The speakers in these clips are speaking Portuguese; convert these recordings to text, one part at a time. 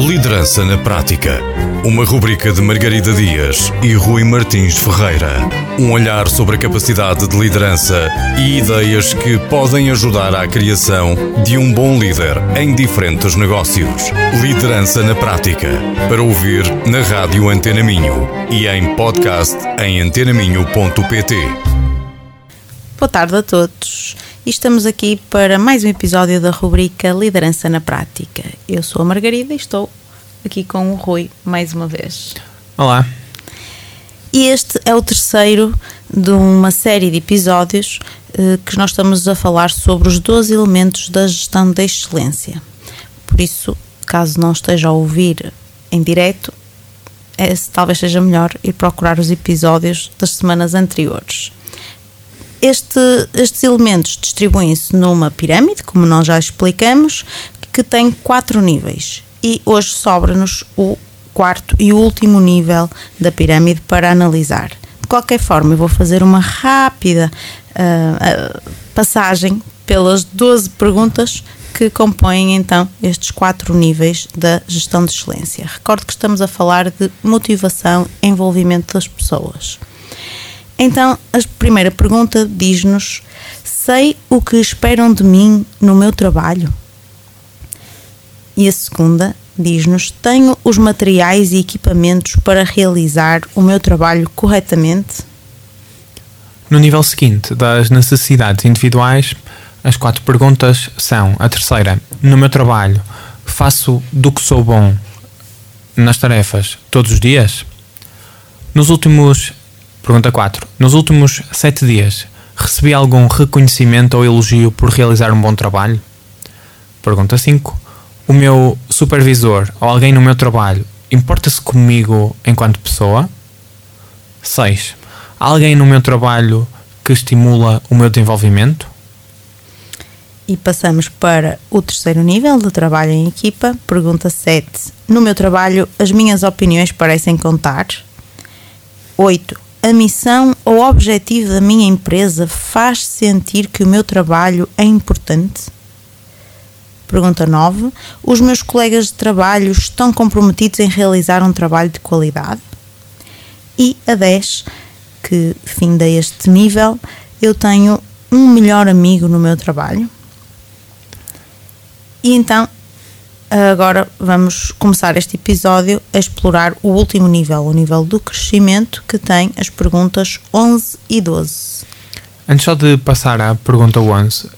Liderança na Prática. Uma rubrica de Margarida Dias e Rui Martins Ferreira. Um olhar sobre a capacidade de liderança e ideias que podem ajudar à criação de um bom líder em diferentes negócios. Liderança na Prática. Para ouvir na Rádio Antena Minho e em podcast em antenaminho.pt. Boa tarde a todos. E estamos aqui para mais um episódio da rubrica Liderança na Prática. Eu sou a Margarida e estou aqui com o Rui mais uma vez. Olá. E este é o terceiro de uma série de episódios eh, que nós estamos a falar sobre os 12 elementos da gestão da excelência. Por isso, caso não esteja a ouvir em direto, é, talvez seja melhor ir procurar os episódios das semanas anteriores. Este, estes elementos distribuem-se numa pirâmide, como nós já explicamos, que tem quatro níveis. E hoje sobra-nos o quarto e último nível da pirâmide para analisar. De qualquer forma, eu vou fazer uma rápida uh, passagem pelas 12 perguntas que compõem então estes quatro níveis da gestão de excelência. Recordo que estamos a falar de motivação e envolvimento das pessoas. Então, a primeira pergunta diz-nos: sei o que esperam de mim no meu trabalho? E a segunda diz-nos: tenho os materiais e equipamentos para realizar o meu trabalho corretamente? No nível seguinte das necessidades individuais, as quatro perguntas são: a terceira, no meu trabalho, faço do que sou bom nas tarefas todos os dias? Nos últimos Pergunta 4. Nos últimos 7 dias, recebi algum reconhecimento ou elogio por realizar um bom trabalho? Pergunta 5. O meu supervisor ou alguém no meu trabalho importa-se comigo enquanto pessoa? 6. Há alguém no meu trabalho que estimula o meu desenvolvimento? E passamos para o terceiro nível de trabalho em equipa. Pergunta 7. No meu trabalho, as minhas opiniões parecem contar? 8 a missão ou objetivo da minha empresa faz sentir que o meu trabalho é importante? Pergunta 9. Os meus colegas de trabalho estão comprometidos em realizar um trabalho de qualidade? E a 10, que finda este nível, eu tenho um melhor amigo no meu trabalho? E então agora vamos começar este episódio a explorar o último nível, o nível do crescimento, que tem as perguntas 11 e 12. Antes só de passar à pergunta 11,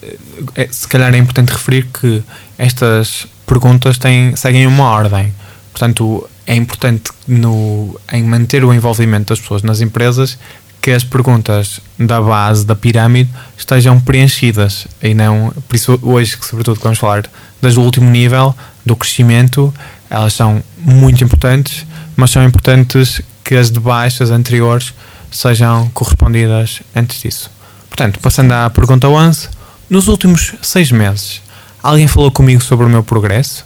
é, se calhar é importante referir que estas perguntas têm, seguem uma ordem. Portanto, é importante no, em manter o envolvimento das pessoas nas empresas que as perguntas da base da pirâmide estejam preenchidas e não, por isso hoje, sobretudo, vamos falar desde o último nível do crescimento, elas são muito importantes, mas são importantes que as de baixo, as anteriores, sejam correspondidas antes disso. Portanto, passando à pergunta 11, nos últimos seis meses, alguém falou comigo sobre o meu progresso?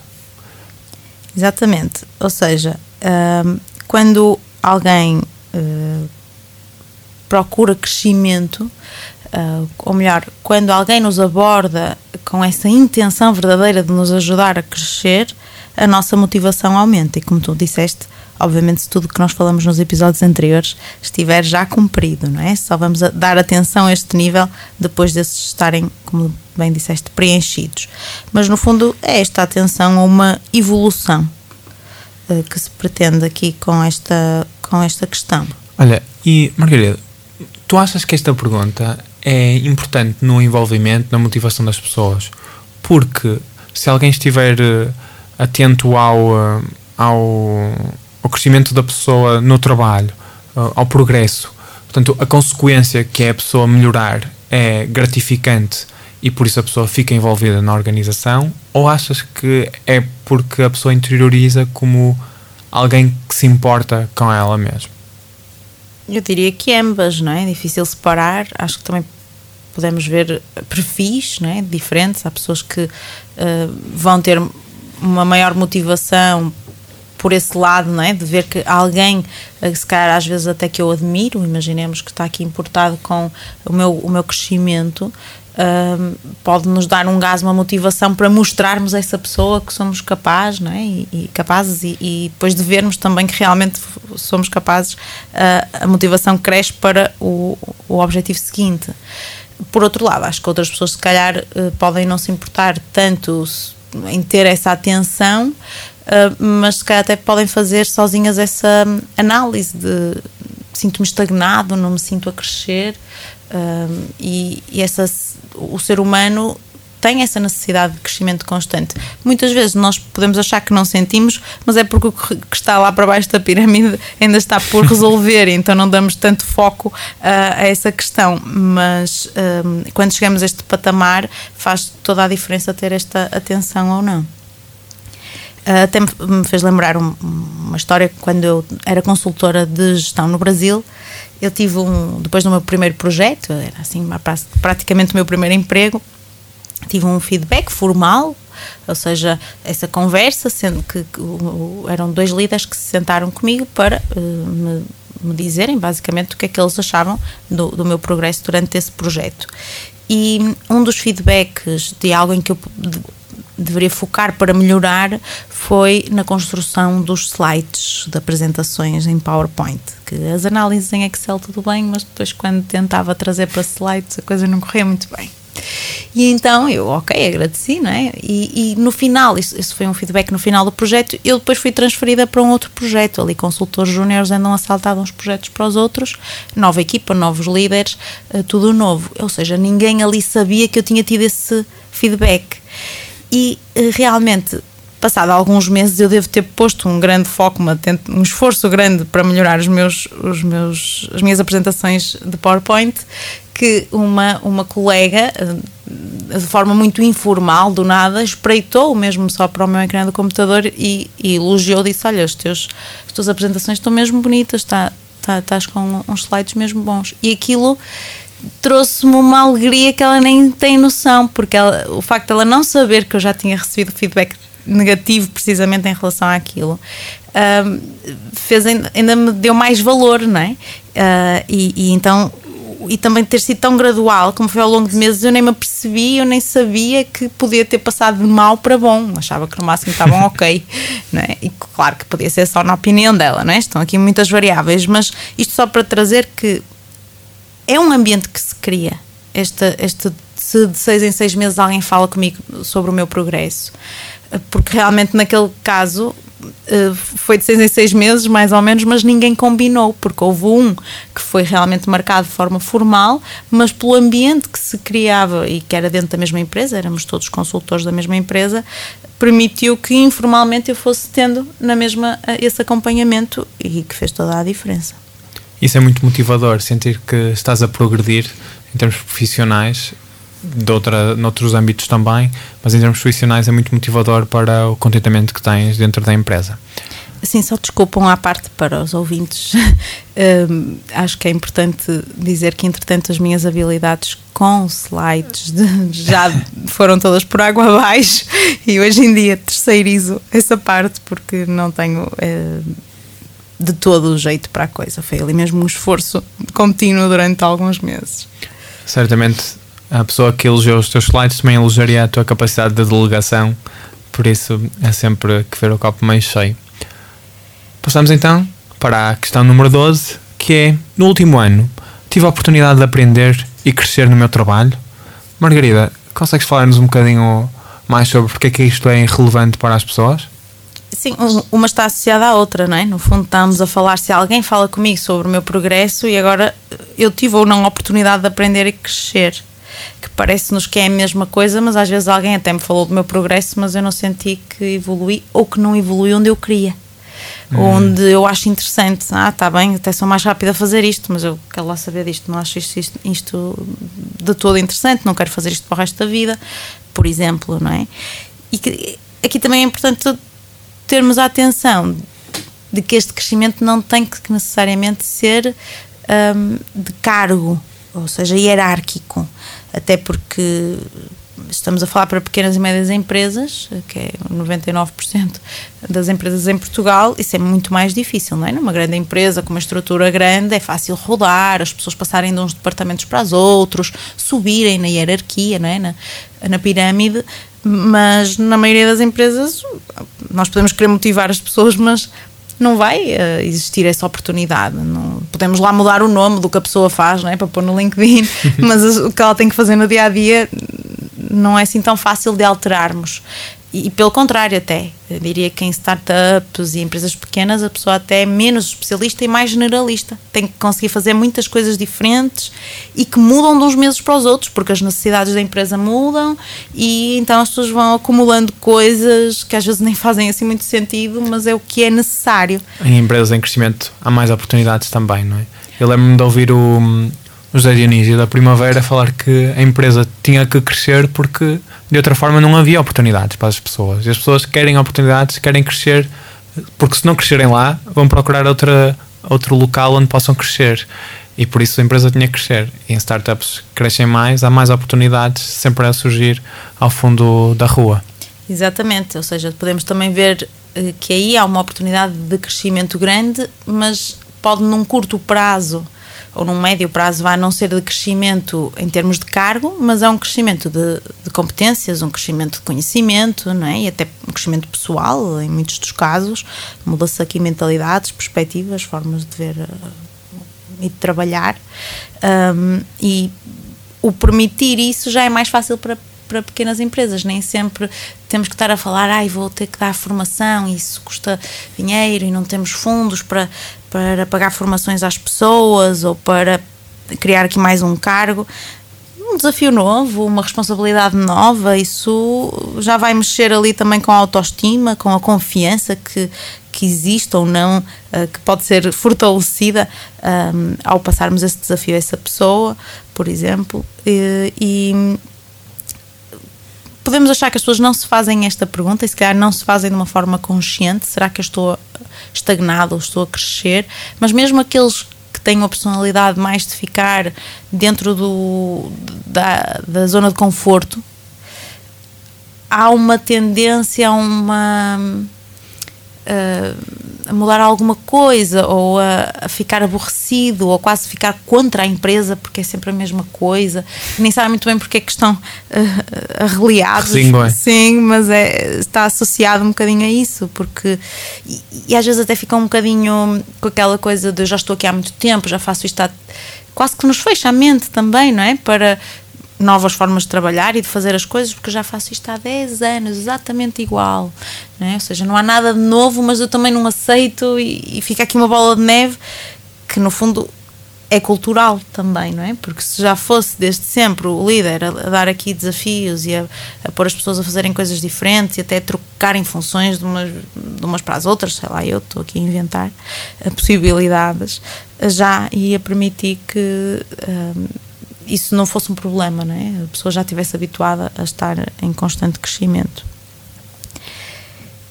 Exatamente, ou seja, hum, quando alguém uh, procura crescimento, uh, ou melhor, quando alguém nos aborda com essa intenção verdadeira de nos ajudar a crescer, a nossa motivação aumenta. E como tu disseste, obviamente, se tudo que nós falamos nos episódios anteriores estiver já cumprido, não é? Só vamos dar atenção a este nível depois desses estarem, como bem disseste, preenchidos. Mas no fundo é esta atenção a uma evolução uh, que se pretende aqui com esta, com esta questão. Olha, e Margarida, Tu achas que esta pergunta é importante no envolvimento, na motivação das pessoas? Porque se alguém estiver uh, atento ao, uh, ao, ao, crescimento da pessoa no trabalho, uh, ao progresso, portanto, a consequência que é a pessoa melhorar é gratificante e por isso a pessoa fica envolvida na organização? Ou achas que é porque a pessoa interioriza como alguém que se importa com ela mesma? Eu diria que ambas, não é? É difícil separar. Acho que também podemos ver perfis não é? diferentes. Há pessoas que uh, vão ter uma maior motivação por esse lado, não é? De ver que alguém, eh, se calhar às vezes até que eu admiro, imaginemos que está aqui importado com o meu, o meu crescimento, um, pode nos dar um gás, uma motivação para mostrarmos a essa pessoa que somos capazes, não é? E, e capazes e, e, depois de vermos também que realmente somos capazes, uh, a motivação cresce para o, o objetivo seguinte. Por outro lado, acho que outras pessoas se calhar uh, podem não se importar tanto em ter essa atenção, uh, mas se calhar até podem fazer sozinhas essa análise de sinto-me estagnado, não me sinto a crescer uh, e, e essa, o ser humano tem essa necessidade de crescimento constante. Muitas vezes nós podemos achar que não sentimos, mas é porque o que está lá para baixo da pirâmide ainda está por resolver, então não damos tanto foco uh, a essa questão. Mas um, quando chegamos a este patamar, faz toda a diferença ter esta atenção ou não. Até me fez lembrar um, uma história quando eu era consultora de gestão no Brasil. Eu tive um, depois do meu primeiro projeto, era assim praticamente o meu primeiro emprego, tive um feedback formal, ou seja, essa conversa, sendo que, eram dois líderes que se sentaram comigo para uh, me, me, dizerem basicamente o que é que eles achavam do, do meu progresso durante esse projeto. E um dos feedbacks de algo em que eu deveria focar para melhorar foi na construção dos slides de apresentações em PowerPoint. Que as análises em Excel tudo bem, mas depois quando tentava trazer para slides a coisa não corria muito bem. E então eu, ok, agradeci, não é? E, e no final, isso, isso, foi um feedback no final do projeto, eu depois fui transferida para um outro projeto. Ali, consultores júniores andam a saltar uns projetos para os outros, nova equipa, novos líderes, uh, tudo novo. Ou seja, ninguém ali sabia que eu tinha tido esse feedback. E uh, realmente passado alguns meses eu devo ter posto um grande foco, uma, um esforço grande para melhorar os meus, os meus, as minhas apresentações de PowerPoint, que uma, uma colega, eh, de forma muito informal, do nada, espreitou mesmo só para o meu ecrã do computador e, e elogiou, disse, olha, os teus, as tuas apresentações estão mesmo bonitas, tá, tá, estás com uns slides mesmo bons. E aquilo trouxe-me uma alegria que ela nem tem noção, porque ela, o facto de ela não saber que eu já tinha recebido feedback negativo precisamente em relação àquilo, uh, fez, ainda me deu mais valor, não é? Uh, e, e, então e também ter sido tão gradual como foi ao longo de meses, eu nem me apercebi, eu nem sabia que podia ter passado de mal para bom. Achava que no máximo estavam ok, não é? E claro que podia ser só na opinião dela, não é? Estão aqui muitas variáveis, mas isto só para trazer que é um ambiente que se cria. Esta, se de seis em seis meses alguém fala comigo sobre o meu progresso, porque realmente naquele caso eh, foi de seis em seis meses, mais ou menos, mas ninguém combinou, porque houve um que foi realmente marcado de forma formal, mas pelo ambiente que se criava e que era dentro da mesma empresa, éramos todos consultores da mesma empresa, permitiu que informalmente eu fosse tendo na mesma eh, esse acompanhamento e que fez toda a diferença. Isso é muito motivador, sentir que estás a progredir em termos profissionais de outra, noutros âmbitos também, mas em termos profissionais é muito motivador para o contentamento que tens dentro da empresa. Sim, só desculpam à parte para os ouvintes. um, acho que é importante dizer que, entretanto, as minhas habilidades com slides de, já foram todas por água abaixo e hoje em dia terceirizo essa parte porque não tenho. É, de todo o jeito para a coisa. Foi ali mesmo um esforço contínuo durante alguns meses. Certamente a pessoa que elogiou os teus slides também elogiaria a tua capacidade de delegação, por isso é sempre que ver o copo meio cheio. Passamos então para a questão número 12, que é: no último ano tive a oportunidade de aprender e crescer no meu trabalho. Margarida, consegues falar-nos um bocadinho mais sobre porque é que isto é relevante para as pessoas? Sim, uma está associada à outra, não é? No fundo, estamos a falar se alguém fala comigo sobre o meu progresso e agora eu tive ou não a oportunidade de aprender e crescer que parece-nos que é a mesma coisa, mas às vezes alguém até me falou do meu progresso, mas eu não senti que evolui ou que não evolui onde eu queria. Hum. Onde eu acho interessante, ah, está bem, até sou mais rápida a fazer isto, mas eu quero lá saber disto, não acho isto, isto, isto de todo interessante, não quero fazer isto para o resto da vida, por exemplo, não é? E que, aqui também é importante termos a atenção de que este crescimento não tem que necessariamente ser um, de cargo, ou seja, hierárquico até porque estamos a falar para pequenas e médias empresas, que é 99% das empresas em Portugal, isso é muito mais difícil, não é? Numa grande empresa com uma estrutura grande é fácil rodar, as pessoas passarem de uns departamentos para os outros, subirem na hierarquia, não é? Na, na pirâmide, mas na maioria das empresas nós podemos querer motivar as pessoas, mas não vai uh, existir essa oportunidade. Não, podemos lá mudar o nome do que a pessoa faz, não é? Para pôr no LinkedIn, mas o que ela tem que fazer no dia a dia não é assim tão fácil de alterarmos. E, pelo contrário, até. Eu diria que em startups e empresas pequenas a pessoa até é menos especialista e mais generalista. Tem que conseguir fazer muitas coisas diferentes e que mudam de uns meses para os outros, porque as necessidades da empresa mudam e então as pessoas vão acumulando coisas que às vezes nem fazem assim muito sentido, mas é o que é necessário. Em empresas em crescimento há mais oportunidades também, não é? Eu lembro-me de ouvir o José Dionísio da Primavera falar que a empresa tinha que crescer porque de outra forma não havia oportunidades para as pessoas. E as pessoas querem oportunidades, querem crescer, porque se não crescerem lá, vão procurar outra, outro local onde possam crescer. E por isso a empresa tinha que crescer. E em startups crescem mais, há mais oportunidades sempre a surgir ao fundo da rua. Exatamente, ou seja, podemos também ver eh, que aí há uma oportunidade de crescimento grande, mas pode num curto prazo ou num médio prazo vai não ser de crescimento em termos de cargo, mas é um crescimento de, de competências, um crescimento de conhecimento, não é? E até um crescimento pessoal, em muitos dos casos. Muda-se aqui mentalidades, perspectivas, formas de ver uh, e de trabalhar. Um, e o permitir isso já é mais fácil para para pequenas empresas. Nem sempre temos que estar a falar, ai, vou ter que dar formação, isso custa dinheiro e não temos fundos para, para pagar formações às pessoas ou para criar aqui mais um cargo. Um desafio novo, uma responsabilidade nova, isso já vai mexer ali também com a autoestima, com a confiança que, que existe ou não, uh, que pode ser fortalecida um, ao passarmos esse desafio a essa pessoa, por exemplo. e, e podemos achar que as pessoas não se fazem esta pergunta e se calhar não se fazem de uma forma consciente. Será que eu estou estagnado ou estou a crescer? Mas mesmo aqueles que têm uma personalidade mais de ficar dentro do, da, da zona de conforto, há uma tendência a uma a mudar alguma coisa ou a, a, ficar aborrecido ou quase ficar contra a empresa porque é sempre a mesma coisa. Nem sabe muito bem porque é que estão uh, arreliados. Sim, sim, mas é, está associado um bocadinho a isso porque e, e, às vezes até fica um bocadinho com aquela coisa de já estou aqui há muito tempo já faço isto há, quase que nos fecha a mente também não é? para novas formas de trabalhar e de fazer as coisas, porque já faço isto há 10 anos, exatamente igual. Não é? Ou seja, não há nada de novo, mas eu também não aceito e, e fica aqui uma bola de neve que, no fundo, é cultural também, não é? Porque se já fosse desde sempre o líder a, dar aqui desafios e a, a, pôr as pessoas a fazerem coisas diferentes e até trocarem funções de umas, de umas para as outras, sei lá, eu estou aqui a inventar eh, possibilidades, já ia permitir que. Um, isso não fosse um problema, não é? A pessoa já estivesse habituada a estar em constante crescimento.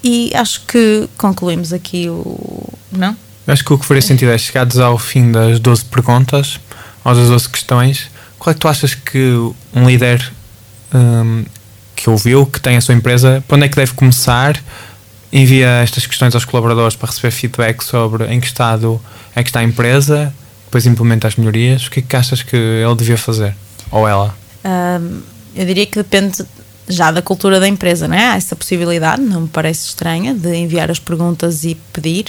E acho que concluímos aqui o. Não? Acho que o que faria sentido é chegados ao fim das 12 perguntas, ou das 12 questões, qual é que tu achas que um líder um, que ouviu, que tem a sua empresa, para onde é que deve começar? Envia estas questões aos colaboradores para receber feedback sobre em que estado é que está a empresa depois implementa as melhorias, o que é que achas que ele devia fazer? Ou ela? Um, eu diria que depende já da cultura da empresa, não é? Há essa possibilidade, não me parece estranha, de enviar as perguntas e pedir.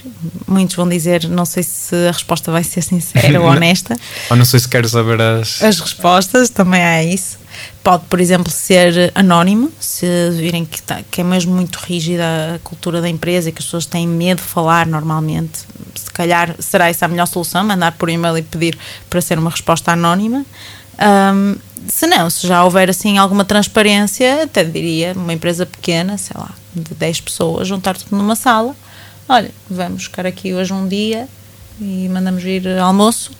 Muitos vão dizer, não sei se a resposta vai ser sincera ou honesta. Ou não sei se quero saber as... As respostas, também há isso. Pode, por exemplo, ser anónimo, se virem que, tá, que é mesmo muito rígida a cultura da empresa e que as pessoas têm medo de falar normalmente. Se calhar será essa a melhor solução, mandar por e-mail e pedir para ser uma resposta anónima. Um, se não, se já houver assim alguma transparência, até diria, uma empresa pequena, sei lá, de 10 pessoas, juntar tudo numa sala. Olha, vamos ficar aqui hoje um dia e mandamos vir almoço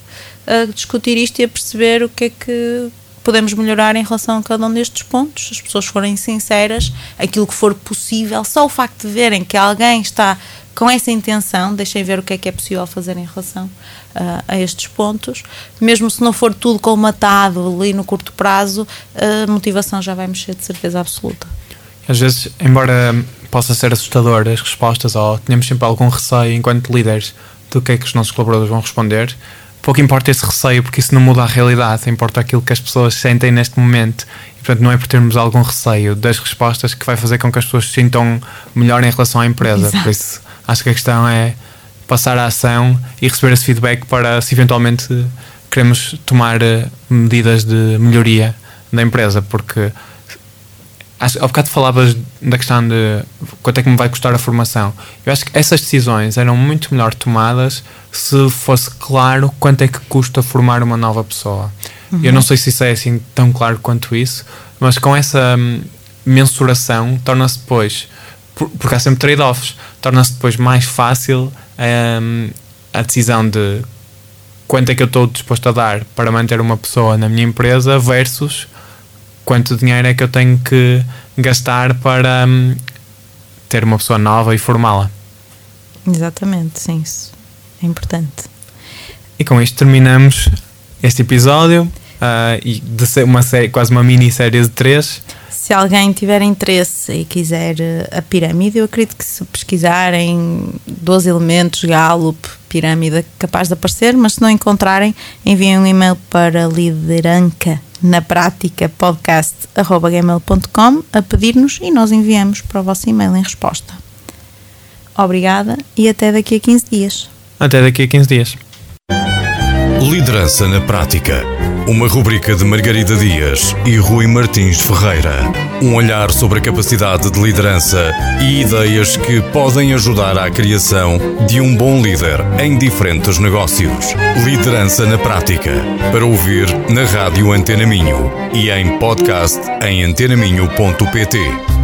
a discutir isto e a perceber o que é que podemos melhorar em relação a cada um destes pontos. Se as pessoas forem sinceras, aquilo que for possível, só o facto de verem que alguém está com essa intenção, deixem ver o que é que é possível fazer em relação uh, a estes pontos. Mesmo se não for tudo colmatado ali no curto prazo, a motivação já vai mexer de certeza absoluta. Às vezes, embora possa ser assustador as respostas, ou tenhamos sempre algum receio enquanto líderes do que é que os nossos colaboradores vão responder, pouco importa esse receio, porque isso não muda a realidade, importa aquilo que as pessoas sentem neste momento. E, portanto, não é por termos algum receio das respostas que vai fazer com que as pessoas se sintam melhor em relação à empresa. Exato. Por isso, Acho que a questão é passar a ação e receber esse feedback para se eventualmente queremos tomar eh, medidas de melhoria da empresa, porque acho, ao bocado falavas da questão de quanto é que me vai custar a formação. Eu acho que essas decisões eram muito melhor tomadas se fosse claro quanto é que custa formar uma nova pessoa. Uhum. Eu não sei se isso é assim tão claro quanto isso, mas com essa hum, mensuração torna-se depois porque há sempre trade-offs, torna-se depois mais fácil um, a decisão de quanto é que eu estou disposto a dar para manter uma pessoa na minha empresa versus quanto dinheiro é que eu tenho que gastar para um, ter uma pessoa nova e formá-la. Exatamente, sim, isso é importante. E com isto terminamos este episódio uh, e de ser uma série, quase uma mini-série de três. Se alguém tiver interesse e quiser eh, a pirâmide, eu acredito que se pesquisarem 12 elementos, Gallup, pirâmide, capaz de aparecer, mas se não encontrarem, enviem um e-mail para lideranca na prática podcast.gmail.com a pedir-nos e nós enviamos para o vosso e-mail em resposta. Obrigada e até daqui a 15 dias. Até daqui a 15 dias. Liderança na Prática. Uma rubrica de Margarida Dias e Rui Martins Ferreira. Um olhar sobre a capacidade de liderança e ideias que podem ajudar à criação de um bom líder em diferentes negócios. Liderança na Prática. Para ouvir na Rádio Antena Minho e em podcast em antenaminho.pt.